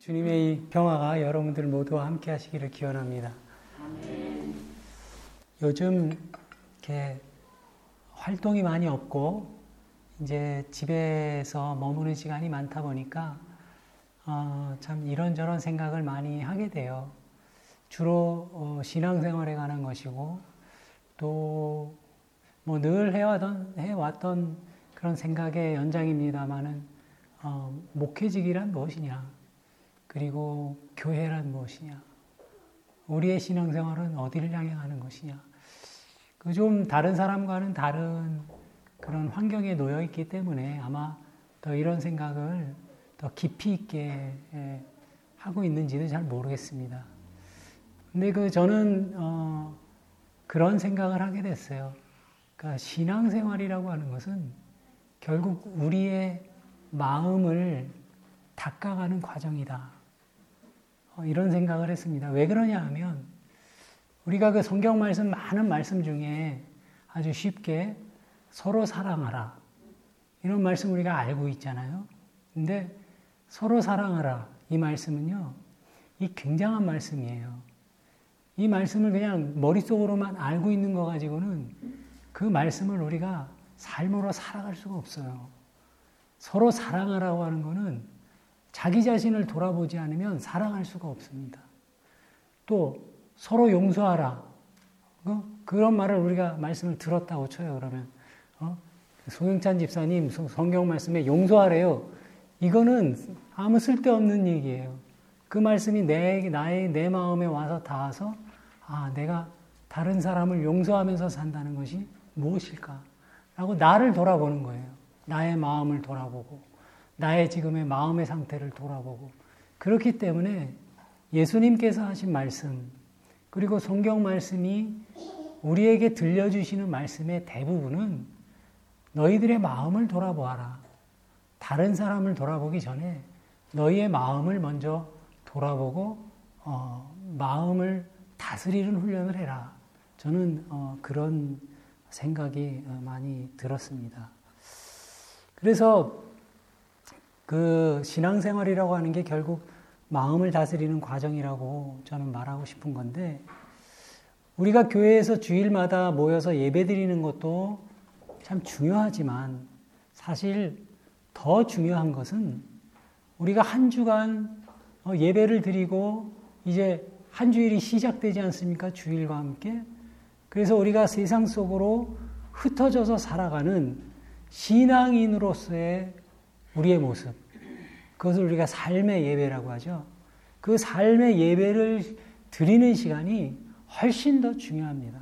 주님의 이 평화가 여러분들 모두와 함께 하시기를 기원합니다. 요즘 이렇게 활동이 많이 없고 이제 집에서 머무는 시간이 많다 보니까 어, 참 이런저런 생각을 많이 하게 돼요. 주로 어, 신앙생활에 관한 것이고 또 뭐 늘 해왔던 해왔던 그런 생각의 연장입니다만은 어, 목회직이란 무엇이냐 그리고 교회란 무엇이냐 우리의 신앙생활은 어디를 향해 가는 것이냐 그 좀 다른 사람과는 다른 그런 환경에 놓여 있기 때문에 아마 더 이런 생각을 더 깊이 있게 예, 하고 있는지는 잘 모르겠습니다. 근데 그 저는 어 그런 생각을 하게 됐어요. 그러니까 신앙생활이라고 하는 것은 결국 우리의 마음을 닦아가는 과정이다. 어 이런 생각을 했습니다. 왜 그러냐 하면 우리가 그 성경 말씀 많은 말씀 중에 아주 쉽게 서로 사랑하라. 이런 말씀 우리가 알고 있잖아요. 근데 서로 사랑하라. 이 말씀은요, 이 굉장한 말씀이에요. 이 말씀을 그냥 머릿속으로만 알고 있는 거 가지고는 그 말씀을 우리가 삶으로 살아갈 수가 없어요. 서로 사랑하라고 하는 거는 자기 자신을 돌아보지 않으면 사랑할 수가 없습니다. 또 서로 용서하라. 어? 그런 말을 우리가 말씀을 들었다고 쳐요. 그러면 어? 송영찬 집사님 성경 말씀에 용서하래요. 이거는 아무 쓸데없는 얘기예요. 그 말씀이 내 나의 내 마음에 와서 닿아서 아 내가 다른 사람을 용서하면서 산다는 것이 무엇일까? 라고 나를 돌아보는 거예요. 나의 마음을 돌아보고 나의 지금의 마음의 상태를 돌아보고 그렇기 때문에 예수님께서 하신 말씀 그리고 성경 말씀이 우리에게 들려주시는 말씀의 대부분은 너희들의 마음을 돌아보아라. 다른 사람을 돌아보기 전에 너희의 마음을 먼저 돌아보고 어, 마음을 다스리는 훈련을 해라. 저는 어, 그런 생각이 어, 많이 들었습니다. 그래서 그 신앙생활이라고 하는 게 결국 마음을 다스리는 과정이라고 저는 말하고 싶은 건데 우리가 교회에서 주일마다 모여서 예배 드리는 것도 참 중요하지만 사실 더 중요한 것은 우리가 한 주간 어, 예배를 드리고 이제 한 주일이 시작되지 않습니까? 주일과 함께. 그래서 우리가 세상 속으로 흩어져서 살아가는 신앙인으로서의 우리의 모습. 그것을 우리가 삶의 예배라고 하죠. 그 삶의 예배를 드리는 시간이 훨씬 더 중요합니다.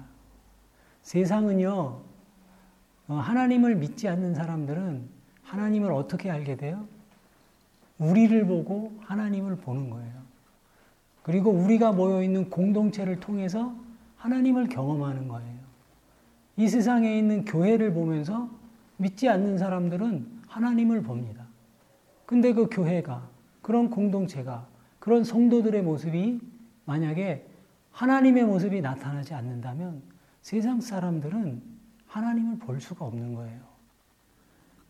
세상은요, 어, 하나님을 믿지 않는 사람들은 하나님을 어떻게 알게 돼요? 우리를 보고 하나님을 보는 거예요. 그리고 우리가 모여 있는 공동체를 통해서 하나님을 경험하는 거예요. 이 세상에 있는 교회를 보면서 믿지 않는 사람들은 하나님을 봅니다. 근데 그 교회가, 그런 공동체가, 그런 성도들의 모습이 만약에 하나님의 모습이 나타나지 않는다면 세상 사람들은 하나님을 볼 수가 없는 거예요.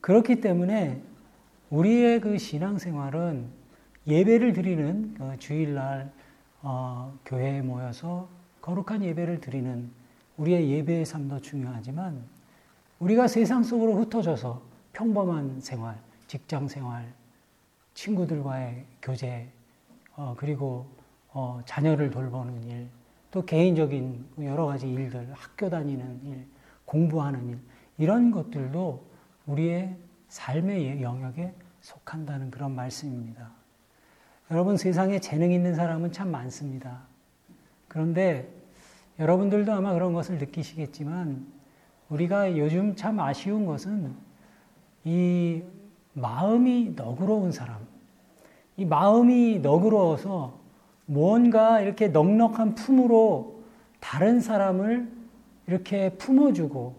그렇기 때문에 우리의 그 신앙생활은 예배를 드리는 그 주일날 어, 교회에 모여서 거룩한 예배를 드리는 우리의 예배의 삶도 중요하지만 우리가 세상 속으로 흩어져서 평범한 생활, 직장 생활, 친구들과의 교제, 어, 그리고 어, 자녀를 돌보는 일, 또 개인적인 여러 가지 일들, 학교 다니는 일, 공부하는 일, 이런 것들도 우리의 삶의 영역에 속한다는 그런 말씀입니다. 여러분 세상에 재능 있는 사람은 참 많습니다. 그런데 여러분들도 아마 그런 것을 느끼시겠지만 우리가 요즘 참 아쉬운 것은 이 마음이 너그러운 사람, 이 마음이 너그러워서 무언가 이렇게 넉넉한 품으로 다른 사람을 이렇게 품어주고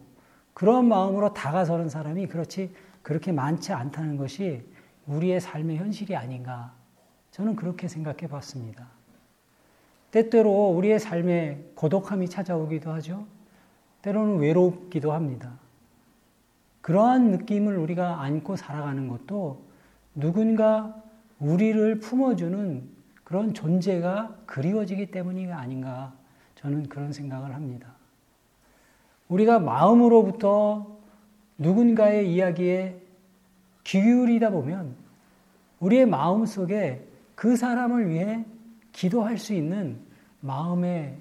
그런 마음으로 다가서는 사람이 그렇지 그렇게 많지 않다는 것이 우리의 삶의 현실이 아닌가 저는 그렇게 생각해 봤습니다. 때때로 우리의 삶에 고독함이 찾아오기도 하죠. 때로는 외롭기도 합니다. 그러한 느낌을 우리가 안고 살아가는 것도 누군가 우리를 품어주는 그런 존재가 그리워지기 때문이 아닌가 저는 그런 생각을 합니다. 우리가 마음으로부터 누군가의 이야기에 귀 기울이다 보면 우리의 마음 속에 그 사람을 위해 기도할 수 있는 마음의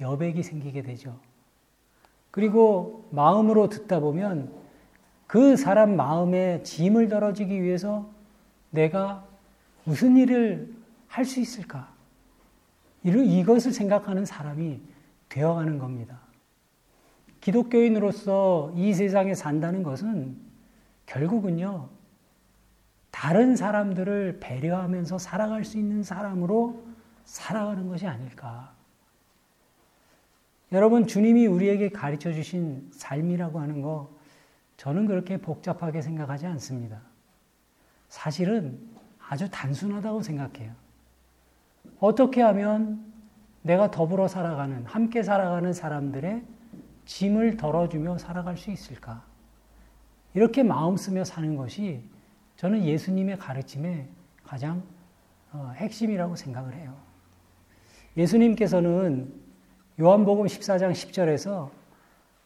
여백이 생기게 되죠. 그리고 마음으로 듣다 보면 그 사람 마음에 짐을 덜어지기 위해서 내가 무슨 일을 할 수 있을까? 이것을 생각하는 사람이 되어가는 겁니다. 기독교인으로서 이 세상에 산다는 것은 결국은요, 다른 사람들을 배려하면서 살아갈 수 있는 사람으로 살아가는 것이 아닐까. 여러분, 주님이 우리에게 가르쳐 주신 삶이라고 하는 거, 저는 그렇게 복잡하게 생각하지 않습니다. 사실은 아주 단순하다고 생각해요. 어떻게 하면 내가 더불어 살아가는, 함께 살아가는 사람들의 짐을 덜어주며 살아갈 수 있을까? 이렇게 마음 쓰며 사는 것이 저는 예수님의 가르침의 가장 어, 핵심이라고 생각을 해요. 예수님께서는 요한복음 14장 10절에서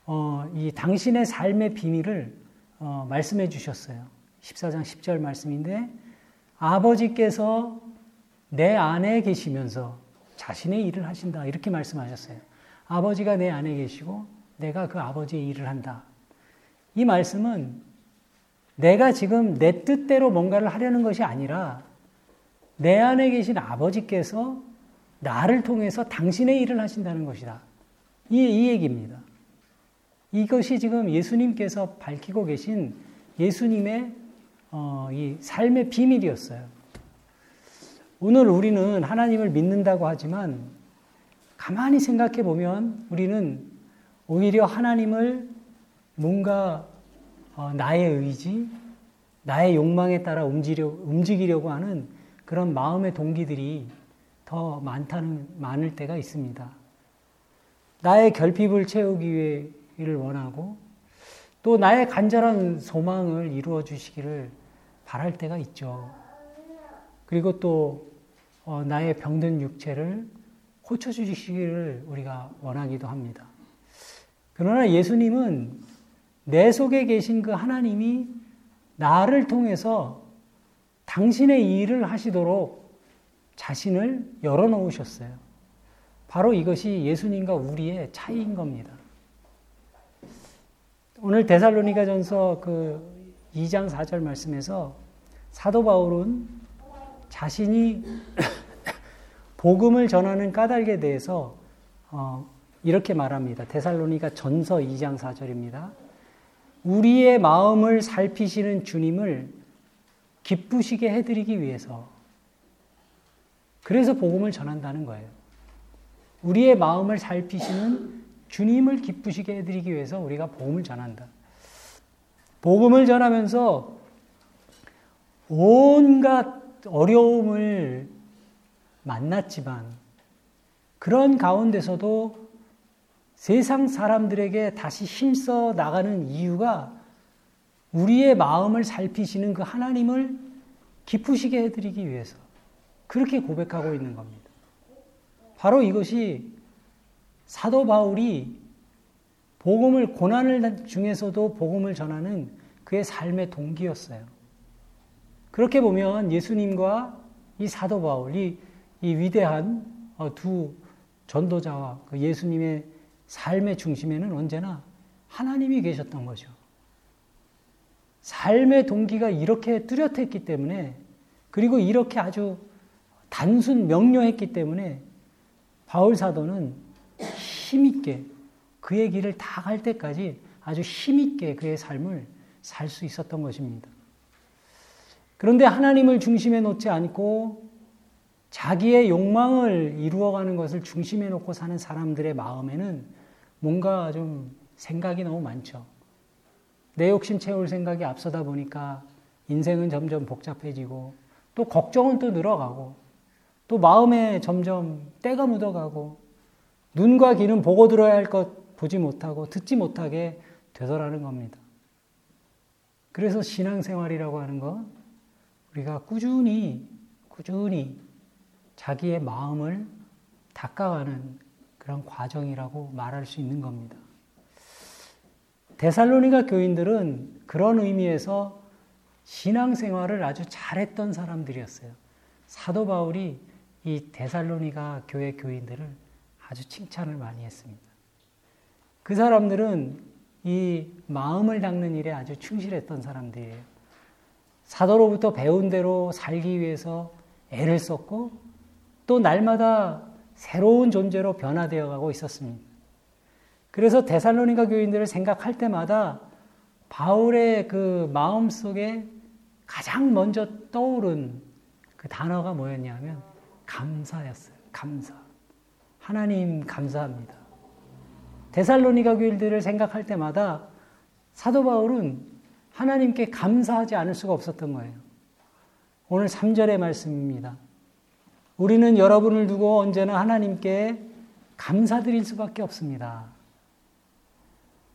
어, 이 당신의 삶의 비밀을 어, 말씀해 주셨어요. 14장 10절 말씀인데 아버지께서 내 안에 계시면서 자신의 일을 하신다. 이렇게 말씀하셨어요. 아버지가 내 안에 계시고 내가 그 아버지의 일을 한다. 이 말씀은 내가 지금 내 뜻대로 뭔가를 하려는 것이 아니라 내 안에 계신 아버지께서 나를 통해서 당신의 일을 하신다는 것이다. 이, 이 얘기입니다. 이것이 지금 예수님께서 밝히고 계신 예수님의 어, 이 삶의 비밀이었어요. 오늘 우리는 하나님을 믿는다고 하지만 가만히 생각해 보면 우리는 오히려 하나님을 뭔가 어, 나의 의지, 나의 욕망에 따라 움직이려고 하는 그런 마음의 동기들이 더 많다는, 많을 때가 있습니다. 나의 결핍을 채우기 위해 를 원하고 또 나의 간절한 소망을 이루어 주시기를 바랄 때가 있죠. 그리고 또 어, 나의 병든 육체를 고쳐 주시기를 우리가 원하기도 합니다. 그러나 예수님은 내 속에 계신 그 하나님이 나를 통해서 당신의 일을 하시도록 자신을 열어놓으셨어요. 바로 이것이 예수님과 우리의 차이인 겁니다. 오늘 데살로니가 전서 그 2장 4절 말씀에서 사도 바울은 자신이 복음을 전하는 까닭에 대해서 어, 이렇게 말합니다. 데살로니가 전서 2장 4절입니다. 우리의 마음을 살피시는 주님을 기쁘시게 해드리기 위해서 그래서 복음을 전한다는 거예요. 우리의 마음을 살피시는 주님을 기쁘시게 해드리기 위해서 우리가 복음을 전한다. 복음을 전하면서 온갖 어려움을 만났지만 그런 가운데서도 세상 사람들에게 다시 힘써 나가는 이유가 우리의 마음을 살피시는 그 하나님을 기쁘시게 해드리기 위해서 그렇게 고백하고 있는 겁니다. 바로 이것이 사도 바울이 복음을 고난을 중에서도 복음을 전하는 그의 삶의 동기였어요. 그렇게 보면 예수님과 이 사도 바울, 이, 이 위대한 어, 두 전도자와 그 예수님의 삶의 중심에는 언제나 하나님이 계셨던 거죠. 삶의 동기가 이렇게 뚜렷했기 때문에 그리고 이렇게 아주 단순 명료했기 때문에 바울 사도는 힘있게 그의 길을 다 갈 때까지 아주 힘있게 그의 삶을 살 수 있었던 것입니다. 그런데 하나님을 중심에 놓지 않고 자기의 욕망을 이루어가는 것을 중심에 놓고 사는 사람들의 마음에는 뭔가 좀 생각이 너무 많죠. 내 욕심 채울 생각이 앞서다 보니까 인생은 점점 복잡해지고 또 걱정은 또 늘어가고 또 마음에 점점 때가 묻어가고 눈과 귀는 보고 들어야 할 것 보지 못하고 듣지 못하게 되더라는 겁니다. 그래서 신앙생활이라고 하는 건 우리가 꾸준히 꾸준히 자기의 마음을 닦아가는 그런 과정이라고 말할 수 있는 겁니다. 데살로니가 교인들은 그런 의미에서 신앙생활을 아주 잘했던 사람들이었어요. 사도 바울이 이 데살로니가 교회 교인들을 아주 칭찬을 많이 했습니다. 그 사람들은 이 마음을 닦는 일에 아주 충실했던 사람들이에요. 사도로부터 배운 대로 살기 위해서 애를 썼고 또 날마다 새로운 존재로 변화되어 가고 있었습니다. 그래서 데살로니가 교인들을 생각할 때마다 바울의 그 마음 속에 가장 먼저 떠오른 그 단어가 뭐였냐면 감사였어요. 감사. 하나님 감사합니다. 데살로니가 교인들을 생각할 때마다 사도 바울은 하나님께 감사하지 않을 수가 없었던 거예요. 오늘 3절의 말씀입니다. 우리는 여러분을 두고 언제나 하나님께 감사드릴 수밖에 없습니다.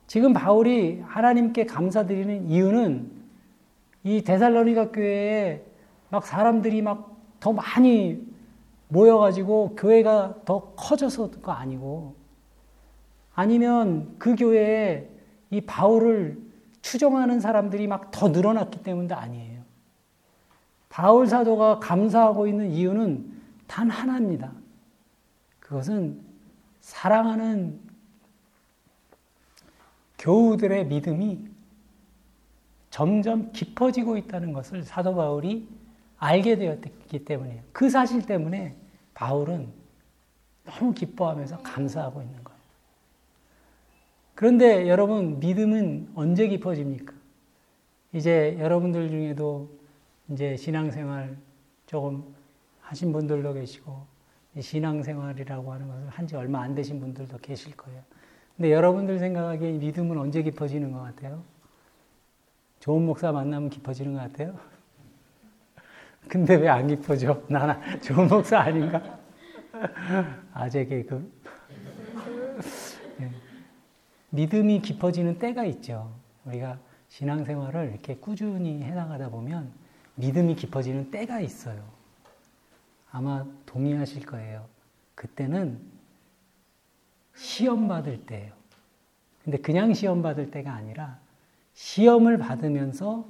지금 바울이 하나님께 감사드리는 이유는 이 데살로니가 교회에 막 사람들이 막 더 많이 모여가지고 교회가 더 커져서가 아니고 아니면 그 교회에 이 바울을 추종하는 사람들이 막 더 늘어났기 때문도 아니에요. 바울 사도가 감사하고 있는 이유는 단 하나입니다. 그것은 사랑하는 교우들의 믿음이 점점 깊어지고 있다는 것을 사도 바울이 알게 되었기 때문이에요. 그 사실 때문에 바울은 너무 기뻐하면서 감사하고 있는 거예요. 그런데 여러분, 믿음은 언제 깊어집니까? 이제 여러분들 중에도 이제 신앙생활 조금 하신 분들도 계시고, 신앙생활이라고 하는 것을 한 지 얼마 안 되신 분들도 계실 거예요. 근데 여러분들 생각하기에 믿음은 언제 깊어지는 것 같아요? 좋은 목사 만나면 깊어지는 것 같아요? 근데 왜 안 깊어져? 나나 좋은 목사 아닌가? 아재 개그. 네. 믿음이 깊어지는 때가 있죠. 우리가 신앙생활을 이렇게 꾸준히 해나가다 보면 믿음이 깊어지는 때가 있어요. 아마 동의하실 거예요. 그때는 시험 받을 때예요. 근데 그냥 시험 받을 때가 아니라 시험을 받으면서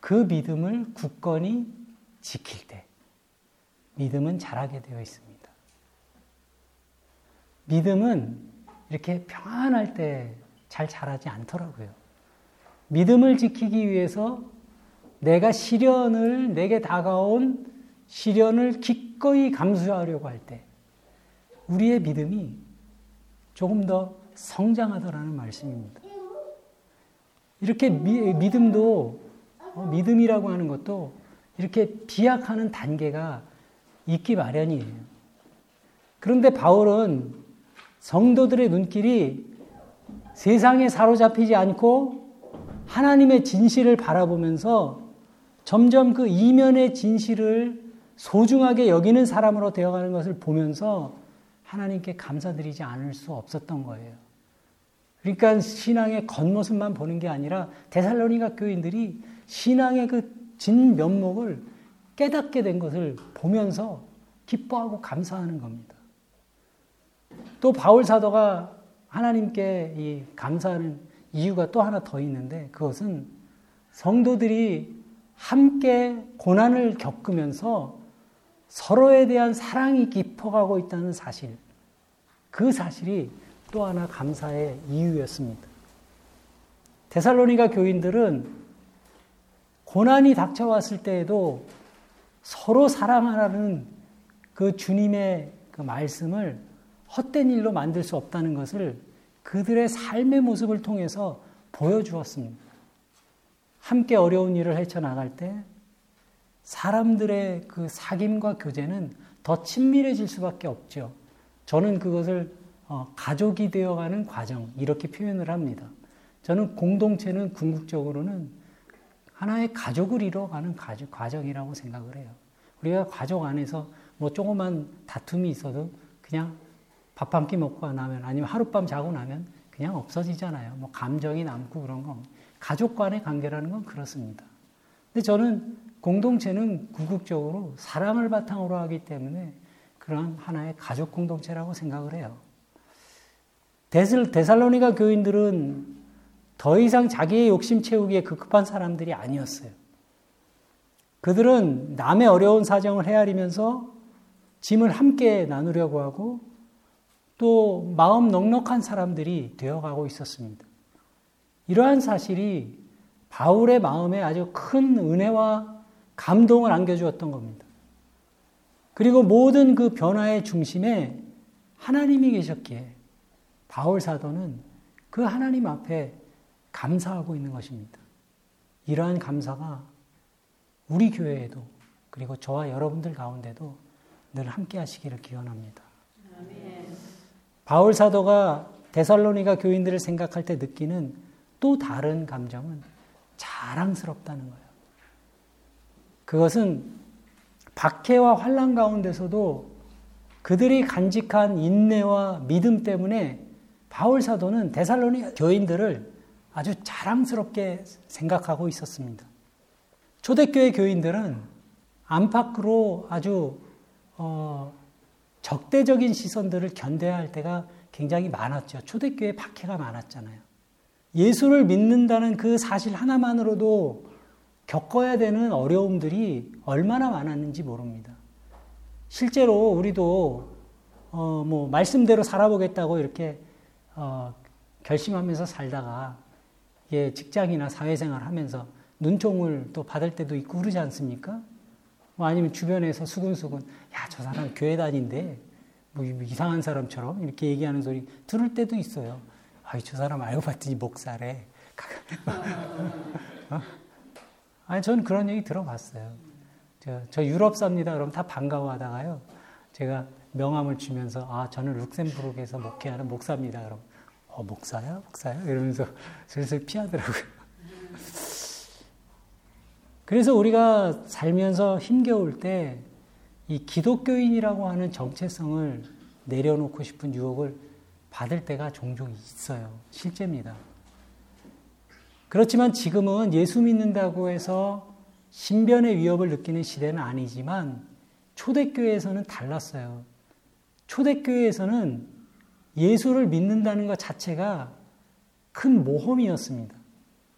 그 믿음을 굳건히 지킬 때 믿음은 자라게 되어 있습니다. 믿음은 이렇게 평안할 때 잘 자라지 않더라고요. 믿음을 지키기 위해서 내가 시련을 내게 다가온 시련을 기꺼이 감수하려고 할 때 우리의 믿음이 조금 더 성장하더라는 말씀입니다. 이렇게 미, 믿음도 어, 믿음이라고 하는 것도 이렇게 비약하는 단계가 있기 마련이에요. 그런데 바울은 성도들의 눈길이 세상에 사로잡히지 않고 하나님의 진실을 바라보면서 점점 그 이면의 진실을 소중하게 여기는 사람으로 되어가는 것을 보면서 하나님께 감사드리지 않을 수 없었던 거예요. 그러니까 신앙의 겉모습만 보는 게 아니라 데살로니가 교인들이 신앙의 그 진 면목을 깨닫게 된 것을 보면서 기뻐하고 감사하는 겁니다. 또 바울 사도가 하나님께 이 감사하는 이유가 또 하나 더 있는데 그것은 성도들이 함께 고난을 겪으면서 서로에 대한 사랑이 깊어가고 있다는 사실. 그 사실이 또 하나 감사의 이유였습니다. 데살로니가 교인들은 고난이 닥쳐왔을 때에도 서로 사랑하라는 그 주님의 그 말씀을 헛된 일로 만들 수 없다는 것을 그들의 삶의 모습을 통해서 보여주었습니다. 함께 어려운 일을 헤쳐나갈 때 사람들의 그 사귐과 교제는 더 친밀해질 수밖에 없죠. 저는 그것을 어, 가족이 되어가는 과정, 이렇게 표현을 합니다. 저는 공동체는 궁극적으로는 하나의 가족을 이뤄가는 과정이라고 생각을 해요. 우리가 가족 안에서 뭐 조그만 다툼이 있어도 그냥 밥 한 끼 먹고 나면 아니면 하룻밤 자고 나면 그냥 없어지잖아요. 뭐 감정이 남고 그런 거. 가족 간의 관계라는 건 그렇습니다. 근데 저는 공동체는 궁극적으로 사랑을 바탕으로 하기 때문에 그런 하나의 가족 공동체라고 생각을 해요. 데살로니가 교인들은 더 이상 자기의 욕심 채우기에 급급한 사람들이 아니었어요. 그들은 남의 어려운 사정을 헤아리면서 짐을 함께 나누려고 하고 또 마음 넉넉한 사람들이 되어가고 있었습니다. 이러한 사실이 바울의 마음에 아주 큰 은혜와 감동을 안겨주었던 겁니다. 그리고 모든 그 변화의 중심에 하나님이 계셨기에 바울 사도는 그 하나님 앞에 감사하고 있는 것입니다. 이러한 감사가 우리 교회에도 그리고 저와 여러분들 가운데도 늘 함께 하시기를 기원합니다. 바울 사도가 데살로니가 교인들을 생각할 때 느끼는 또 다른 감정은 자랑스럽다는 거예요. 그것은 박해와 환란 가운데서도 그들이 간직한 인내와 믿음 때문에 바울 사도는 데살로니 교인들을 아주 자랑스럽게 생각하고 있었습니다. 초대교회 교인들은 안팎으로 아주 어, 적대적인 시선들을 견뎌야 할 때가 굉장히 많았죠. 초대교회 박해가 많았잖아요. 예수를 믿는다는 그 사실 하나만으로도 겪어야 되는 어려움들이 얼마나 많았는지 모릅니다. 실제로 우리도 어, 뭐 말씀대로 살아보겠다고 이렇게 어, 결심하면서 살다가 예, 직장이나 사회생활 하면서 눈총을 또 받을 때도 있고 그러지 않습니까? 뭐 아니면 주변에서 수근수근 야 저 사람 교회 다닌데 뭐 이상한 사람처럼 이렇게 얘기하는 소리 들을 때도 있어요. 아이 저 사람 알고 봤더니 목사래. 어? 아니 저는 그런 얘기 들어봤어요. 저, 저 유럽 삽니다. 그럼 다 반가워하다가요. 제가 명함을 주면서 아 저는 룩셈부르크에서 목회하는 목사입니다. 그럼 어 목사야 목사야 이러면서 슬슬 피하더라고요. 그래서 우리가 살면서 힘겨울 때 이 기독교인이라고 하는 정체성을 내려놓고 싶은 유혹을 받을 때가 종종 있어요. 실제입니다. 그렇지만 지금은 예수 믿는다고 해서 신변의 위협을 느끼는 시대는 아니지만 초대교회에서는 달랐어요. 초대교회에서는 예수를 믿는다는 것 자체가 큰 모험이었습니다.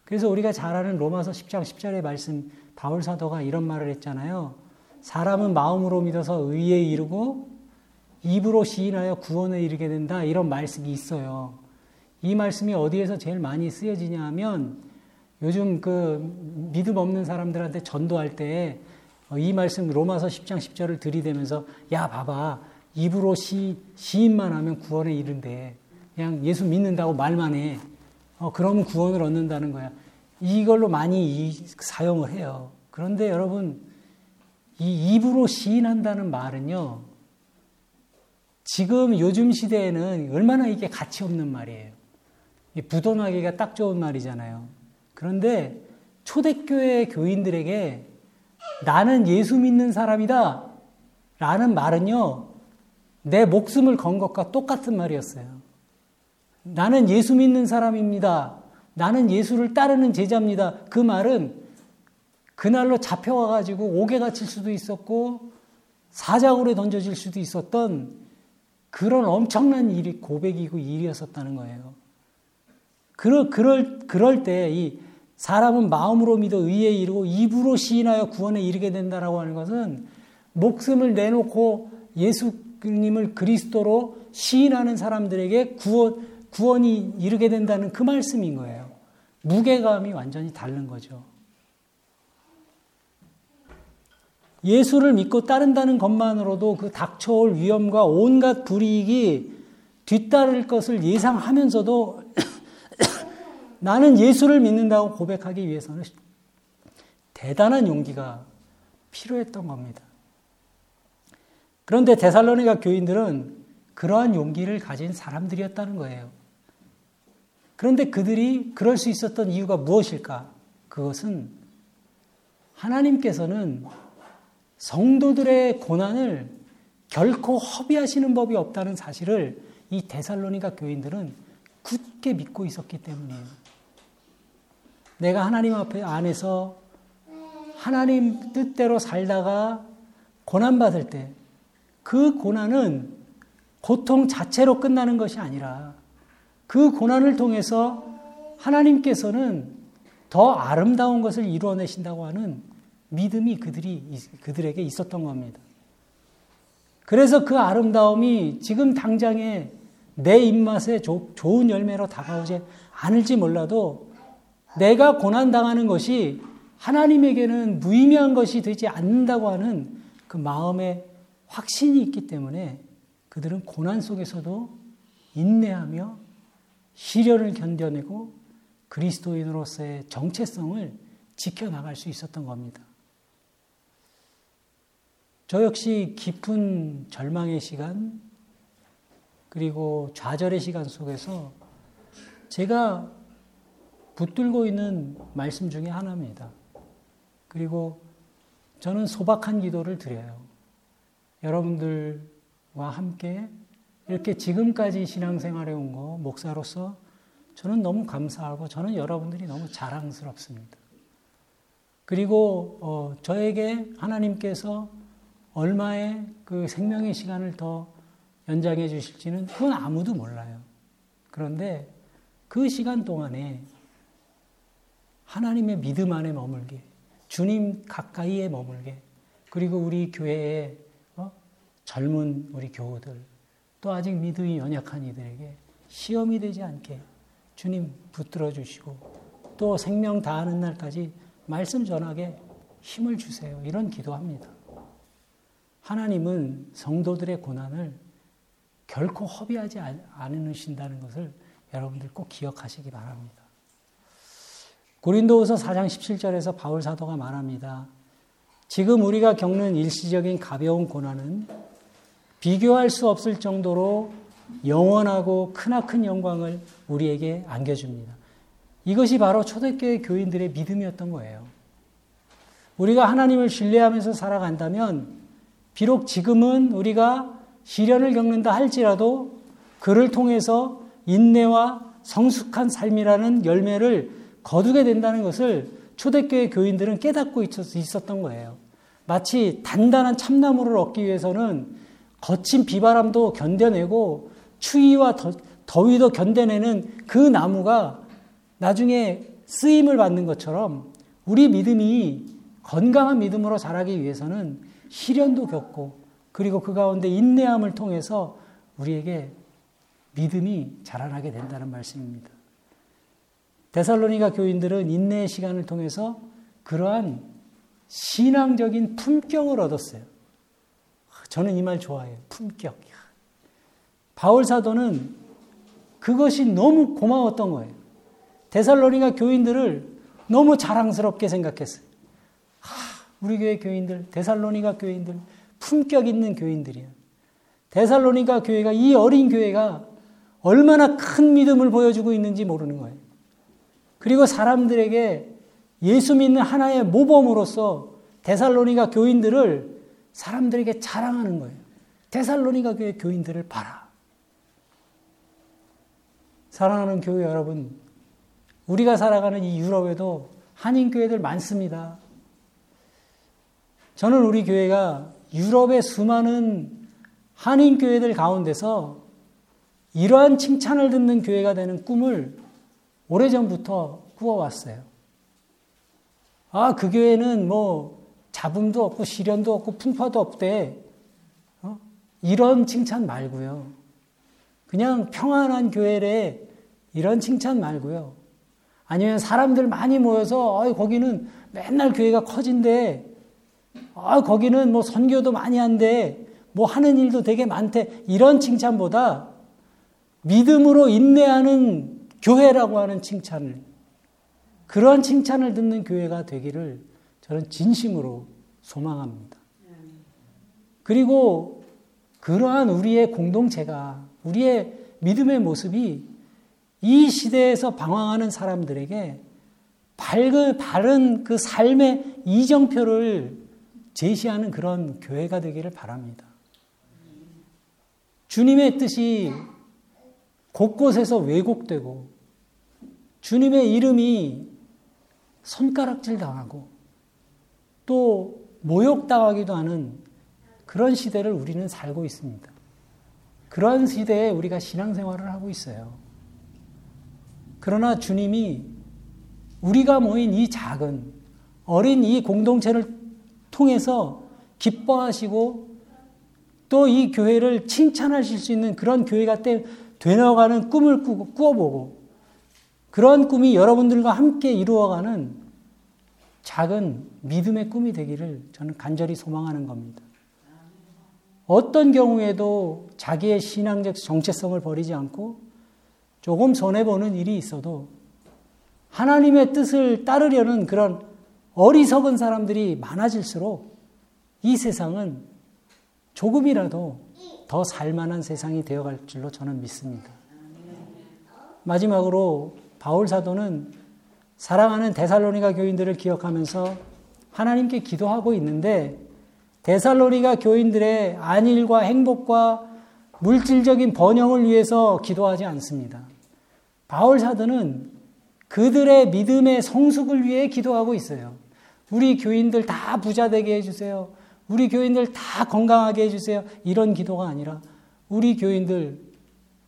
그래서 우리가 잘 아는 로마서 10장 10절의 말씀 바울 사도가 이런 말을 했잖아요. 사람은 마음으로 믿어서 의에 이르고 입으로 시인하여 구원에 이르게 된다. 이런 말씀이 있어요. 이 말씀이 어디에서 제일 많이 쓰여지냐 하면 요즘 그 믿음 없는 사람들한테 전도할 때 이 말씀 로마서 10장 10절을 들이대면서 야 봐봐 입으로 시, 시인만 하면 구원에 이른대 그냥 예수 믿는다고 말만 해 어, 그러면 구원을 얻는다는 거야. 이걸로 많이 사용을 해요. 그런데 여러분 이 입으로 시인한다는 말은요 지금 요즘 시대에는 얼마나 이게 가치 없는 말이에요. 부도나기가 딱 좋은 말이잖아요. 그런데 초대교회 교인들에게 나는 예수 믿는 사람이다 라는 말은요, 내 목숨을 건 것과 똑같은 말이었어요. 나는 예수 믿는 사람입니다. 나는 예수를 따르는 제자입니다. 그 말은 그날로 잡혀와가지고 옥에 갇힐 수도 있었고 사자굴에 던져질 수도 있었던 그런 엄청난 일이 고백이고 일이었었다는 거예요. 그럴, 그럴, 그럴 때 이 사람은 마음으로 믿어 의에 이르고 입으로 시인하여 구원에 이르게 된다라고 하는 것은 목숨을 내놓고 예수님을 그리스도로 시인하는 사람들에게 구원, 구원이 이르게 된다는 그 말씀인 거예요. 무게감이 완전히 다른 거죠. 예수를 믿고 따른다는 것만으로도 그 닥쳐올 위험과 온갖 불이익이 뒤따를 것을 예상하면서도 나는 예수를 믿는다고 고백하기 위해서는 대단한 용기가 필요했던 겁니다. 그런데 데살로니가 교인들은 그러한 용기를 가진 사람들이었다는 거예요. 그런데 그들이 그럴 수 있었던 이유가 무엇일까? 그것은 하나님께서는 성도들의 고난을 결코 허비하시는 법이 없다는 사실을 이 데살로니가 교인들은 굳게 믿고 있었기 때문이에요. 내가 하나님 앞에 안에서 하나님 뜻대로 살다가 고난받을 때 그 고난은 고통 자체로 끝나는 것이 아니라 그 고난을 통해서 하나님께서는 더 아름다운 것을 이루어내신다고 하는 믿음이 그들이, 그들에게 있었던 겁니다. 그래서 그 아름다움이 지금 당장에 내 입맛에 조, 좋은 열매로 다가오지 않을지 몰라도 내가 고난 당하는 것이 하나님에게는 무의미한 것이 되지 않는다고 하는 그 마음의 확신이 있기 때문에 그들은 고난 속에서도 인내하며 시련을 견뎌내고 그리스도인으로서의 정체성을 지켜나갈 수 있었던 겁니다. 저 역시 깊은 절망의 시간, 그리고 좌절의 시간 속에서 제가 붙들고 있는 말씀 중에 하나입니다. 그리고 저는 소박한 기도를 드려요. 여러분들과 함께 이렇게 지금까지 신앙생활해 온 거, 목사로서 저는 너무 감사하고 저는 여러분들이 너무 자랑스럽습니다. 그리고 어, 저에게 하나님께서 얼마의 그 생명의 시간을 더 연장해 주실지는 그건 아무도 몰라요. 그런데 그 시간 동안에 하나님의 믿음 안에 머물게, 주님 가까이에 머물게, 그리고 우리 교회의 어? 젊은 우리 교우들, 또 아직 믿음이 연약한 이들에게 시험이 되지 않게 주님 붙들어 주시고 또 생명 다하는 날까지 말씀 전하게 힘을 주세요. 이런 기도합니다. 하나님은 성도들의 고난을 결코 허비하지 않으신다는 것을 여러분들 꼭 기억하시기 바랍니다. 고린도후서 4장 17절에서 바울 사도가 말합니다. 지금 우리가 겪는 일시적인 가벼운 고난은 비교할 수 없을 정도로 영원하고 크나큰 영광을 우리에게 안겨줍니다. 이것이 바로 초대교회 교인들의 믿음이었던 거예요. 우리가 하나님을 신뢰하면서 살아간다면 비록 지금은 우리가 시련을 겪는다 할지라도 그를 통해서 인내와 성숙한 삶이라는 열매를 거두게 된다는 것을 초대교회 교인들은 깨닫고 있었던 거예요. 마치 단단한 참나무를 얻기 위해서는 거친 비바람도 견뎌내고 추위와 더, 위도 견뎌내는 그 나무가 나중에 쓰임을 받는 것처럼 우리 믿음이 건강한 믿음으로 자라기 위해서는 시련도 겪고 그리고 그 가운데 인내함을 통해서 우리에게 믿음이 자라나게 된다는 말씀입니다. 데살로니가 교인들은 인내의 시간을 통해서 그러한 신앙적인 품격을 얻었어요. 저는 이 말 좋아해요. 품격. 바울 사도는 그것이 너무 고마웠던 거예요. 데살로니가 교인들을 너무 자랑스럽게 생각했어요. 하, 우리 교회 교인들, 데살로니가 교인들 품격 있는 교인들이야. 데살로니가 교회가 이 어린 교회가 얼마나 큰 믿음을 보여주고 있는지 모르는 거예요. 그리고 사람들에게 예수 믿는 하나의 모범으로서 데살로니가 교인들을 사람들에게 자랑하는 거예요. 데살로니가 교회 교인들을 봐라. 사랑하는 교회 여러분, 우리가 살아가는 이 유럽에도 한인 교회들 많습니다. 저는 우리 교회가 유럽의 수많은 한인 교회들 가운데서 이러한 칭찬을 듣는 교회가 되는 꿈을 오래전부터 꾸어왔어요. 아, 그 교회는 뭐 잡음도 없고 시련도 없고 풍파도 없대. 어? 이런 칭찬 말고요. 그냥 평안한 교회래. 이런 칭찬 말고요. 아니면 사람들 많이 모여서 어, 거기는 맨날 교회가 커진대. 아, 거기는 뭐 선교도 많이 한대. 뭐 하는 일도 되게 많대. 이런 칭찬보다 믿음으로 인내하는 교회라고 하는 칭찬을, 그러한 칭찬을 듣는 교회가 되기를 저는 진심으로 소망합니다. 그리고 그러한 우리의 공동체가, 우리의 믿음의 모습이 이 시대에서 방황하는 사람들에게 밝은, 바른 그 삶의 이정표를 제시하는 그런 교회가 되기를 바랍니다. 주님의 뜻이 곳곳에서 왜곡되고 주님의 이름이 손가락질 당하고 또 모욕당하기도 하는 그런 시대를 우리는 살고 있습니다. 그런 시대에 우리가 신앙생활을 하고 있어요. 그러나 주님이 우리가 모인 이 작은 어린 이 공동체를 통해서 기뻐하시고 또 이 교회를 칭찬하실 수 있는 그런 교회가 되어가는 꿈을 꾸어보고 그런 꿈이 여러분들과 함께 이루어가는 작은 믿음의 꿈이 되기를 저는 간절히 소망하는 겁니다. 어떤 경우에도 자기의 신앙적 정체성을 버리지 않고 조금 손해보는 일이 있어도 하나님의 뜻을 따르려는 그런 어리석은 사람들이 많아질수록 이 세상은 조금이라도 더 살만한 세상이 되어갈 줄로 저는 믿습니다. 마지막으로 바울 사도는 사랑하는 데살로니가 교인들을 기억하면서 하나님께 기도하고 있는데 데살로니가 교인들의 안일과 행복과 물질적인 번영을 위해서 기도하지 않습니다. 바울 사도는 그들의 믿음의 성숙을 위해 기도하고 있어요. 우리 교인들 다 부자 되게 해주세요. 우리 교인들 다 건강하게 해주세요. 이런 기도가 아니라 우리 교인들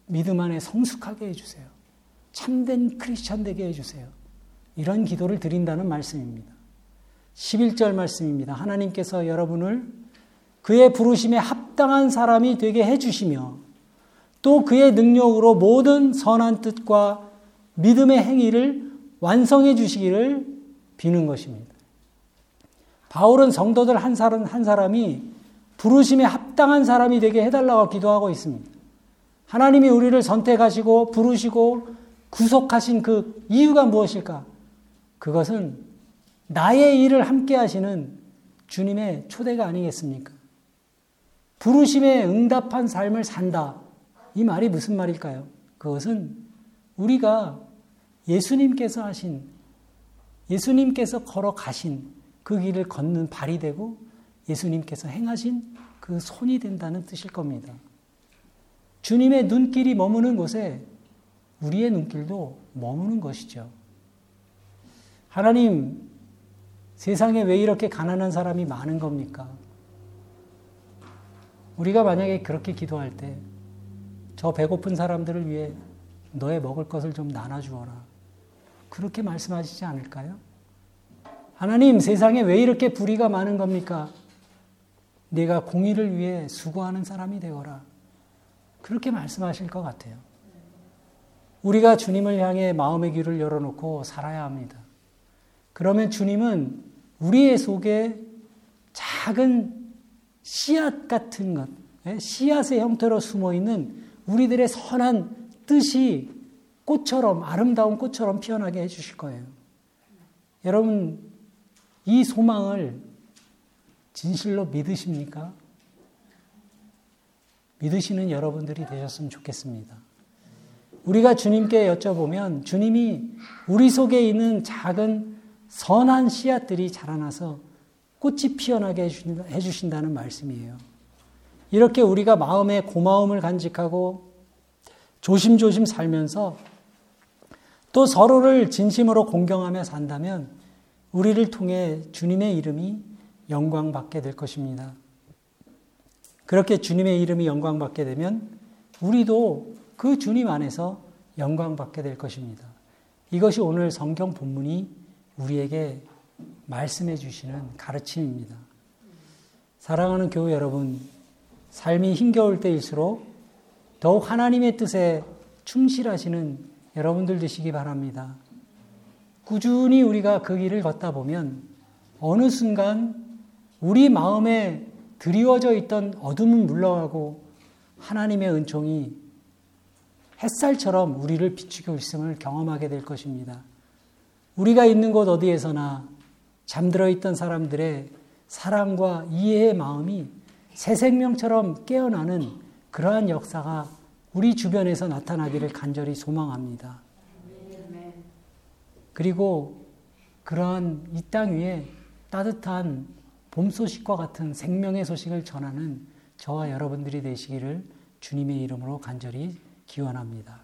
믿음 안에 성숙하게 해주세요. 참된 크리스찬 되게 해주세요. 이런 기도를 드린다는 말씀입니다. 11절 말씀입니다. 하나님께서 여러분을 그의 부르심에 합당한 사람이 되게 해주시며 또 그의 능력으로 모든 선한 뜻과 믿음의 행위를 완성해 주시기를 비는 것입니다. 바울은 성도들 한 사람 한 사람이 부르심에 합당한 사람이 되게 해달라고 기도하고 있습니다. 하나님이 우리를 선택하시고 부르시고 구속하신 그 이유가 무엇일까? 그것은 나의 일을 함께 하시는 주님의 초대가 아니겠습니까? 부르심에 응답한 삶을 산다. 이 말이 무슨 말일까요? 그것은 우리가 예수님께서 하신, 예수님께서 걸어가신 그 길을 걷는 발이 되고 예수님께서 행하신 그 손이 된다는 뜻일 겁니다. 주님의 눈길이 머무는 곳에 우리의 눈길도 머무는 것이죠. 하나님, 세상에 왜 이렇게 가난한 사람이 많은 겁니까? 우리가 만약에 그렇게 기도할 때, 저 배고픈 사람들을 위해 너의 먹을 것을 좀 나눠주어라. 그렇게 말씀하시지 않을까요? 하나님, 세상에 왜 이렇게 불의가 많은 겁니까? 내가 공의를 위해 수고하는 사람이 되어라. 그렇게 말씀하실 것 같아요. 우리가 주님을 향해 마음의 귀를 열어놓고 살아야 합니다. 그러면 주님은 우리의 속에 작은 씨앗 같은 것, 예, 씨앗의 형태로 숨어 있는 우리들의 선한 뜻이 꽃처럼, 아름다운 꽃처럼 피어나게 해주실 거예요. 여러분, 이 소망을 진실로 믿으십니까? 믿으시는 여러분들이 되셨으면 좋겠습니다. 우리가 주님께 여쭤보면 주님이 우리 속에 있는 작은 선한 씨앗들이 자라나서 꽃이 피어나게 해주신다 는 말씀이에요. 이렇게 우리가 마음에 고마움을 간직하고 조심조심 살면서 또 서로를 진심으로 공경하며 산다면 우리를 통해 주님의 이름이 영광받게 될 것입니다. 그렇게 주님의 이름이 영광받게 되면 우리도 그 주님 안에서 영광받게 될 것입니다. 이것이 오늘 성경 본문이 우리에게 말씀해 주시는 가르침입니다. 사랑하는 교회 여러분, 삶이 힘겨울 때일수록 더욱 하나님의 뜻에 충실하시는 여러분들 되시기 바랍니다. 꾸준히 우리가 그 길을 걷다 보면 어느 순간 우리 마음에 드리워져 있던 어둠은 물러가고 하나님의 은총이 햇살처럼 우리를 비추고 있음을 경험하게 될 것입니다. 우리가 있는 곳 어디에서나 잠들어 있던 사람들의 사랑과 이해의 마음이 새 생명처럼 깨어나는 그러한 역사가 우리 주변에서 나타나기를 간절히 소망합니다. 그리고 그러한 이 땅 위에 따뜻한 봄 소식과 같은 생명의 소식을 전하는 저와 여러분들이 되시기를 주님의 이름으로 간절히 기원합니다.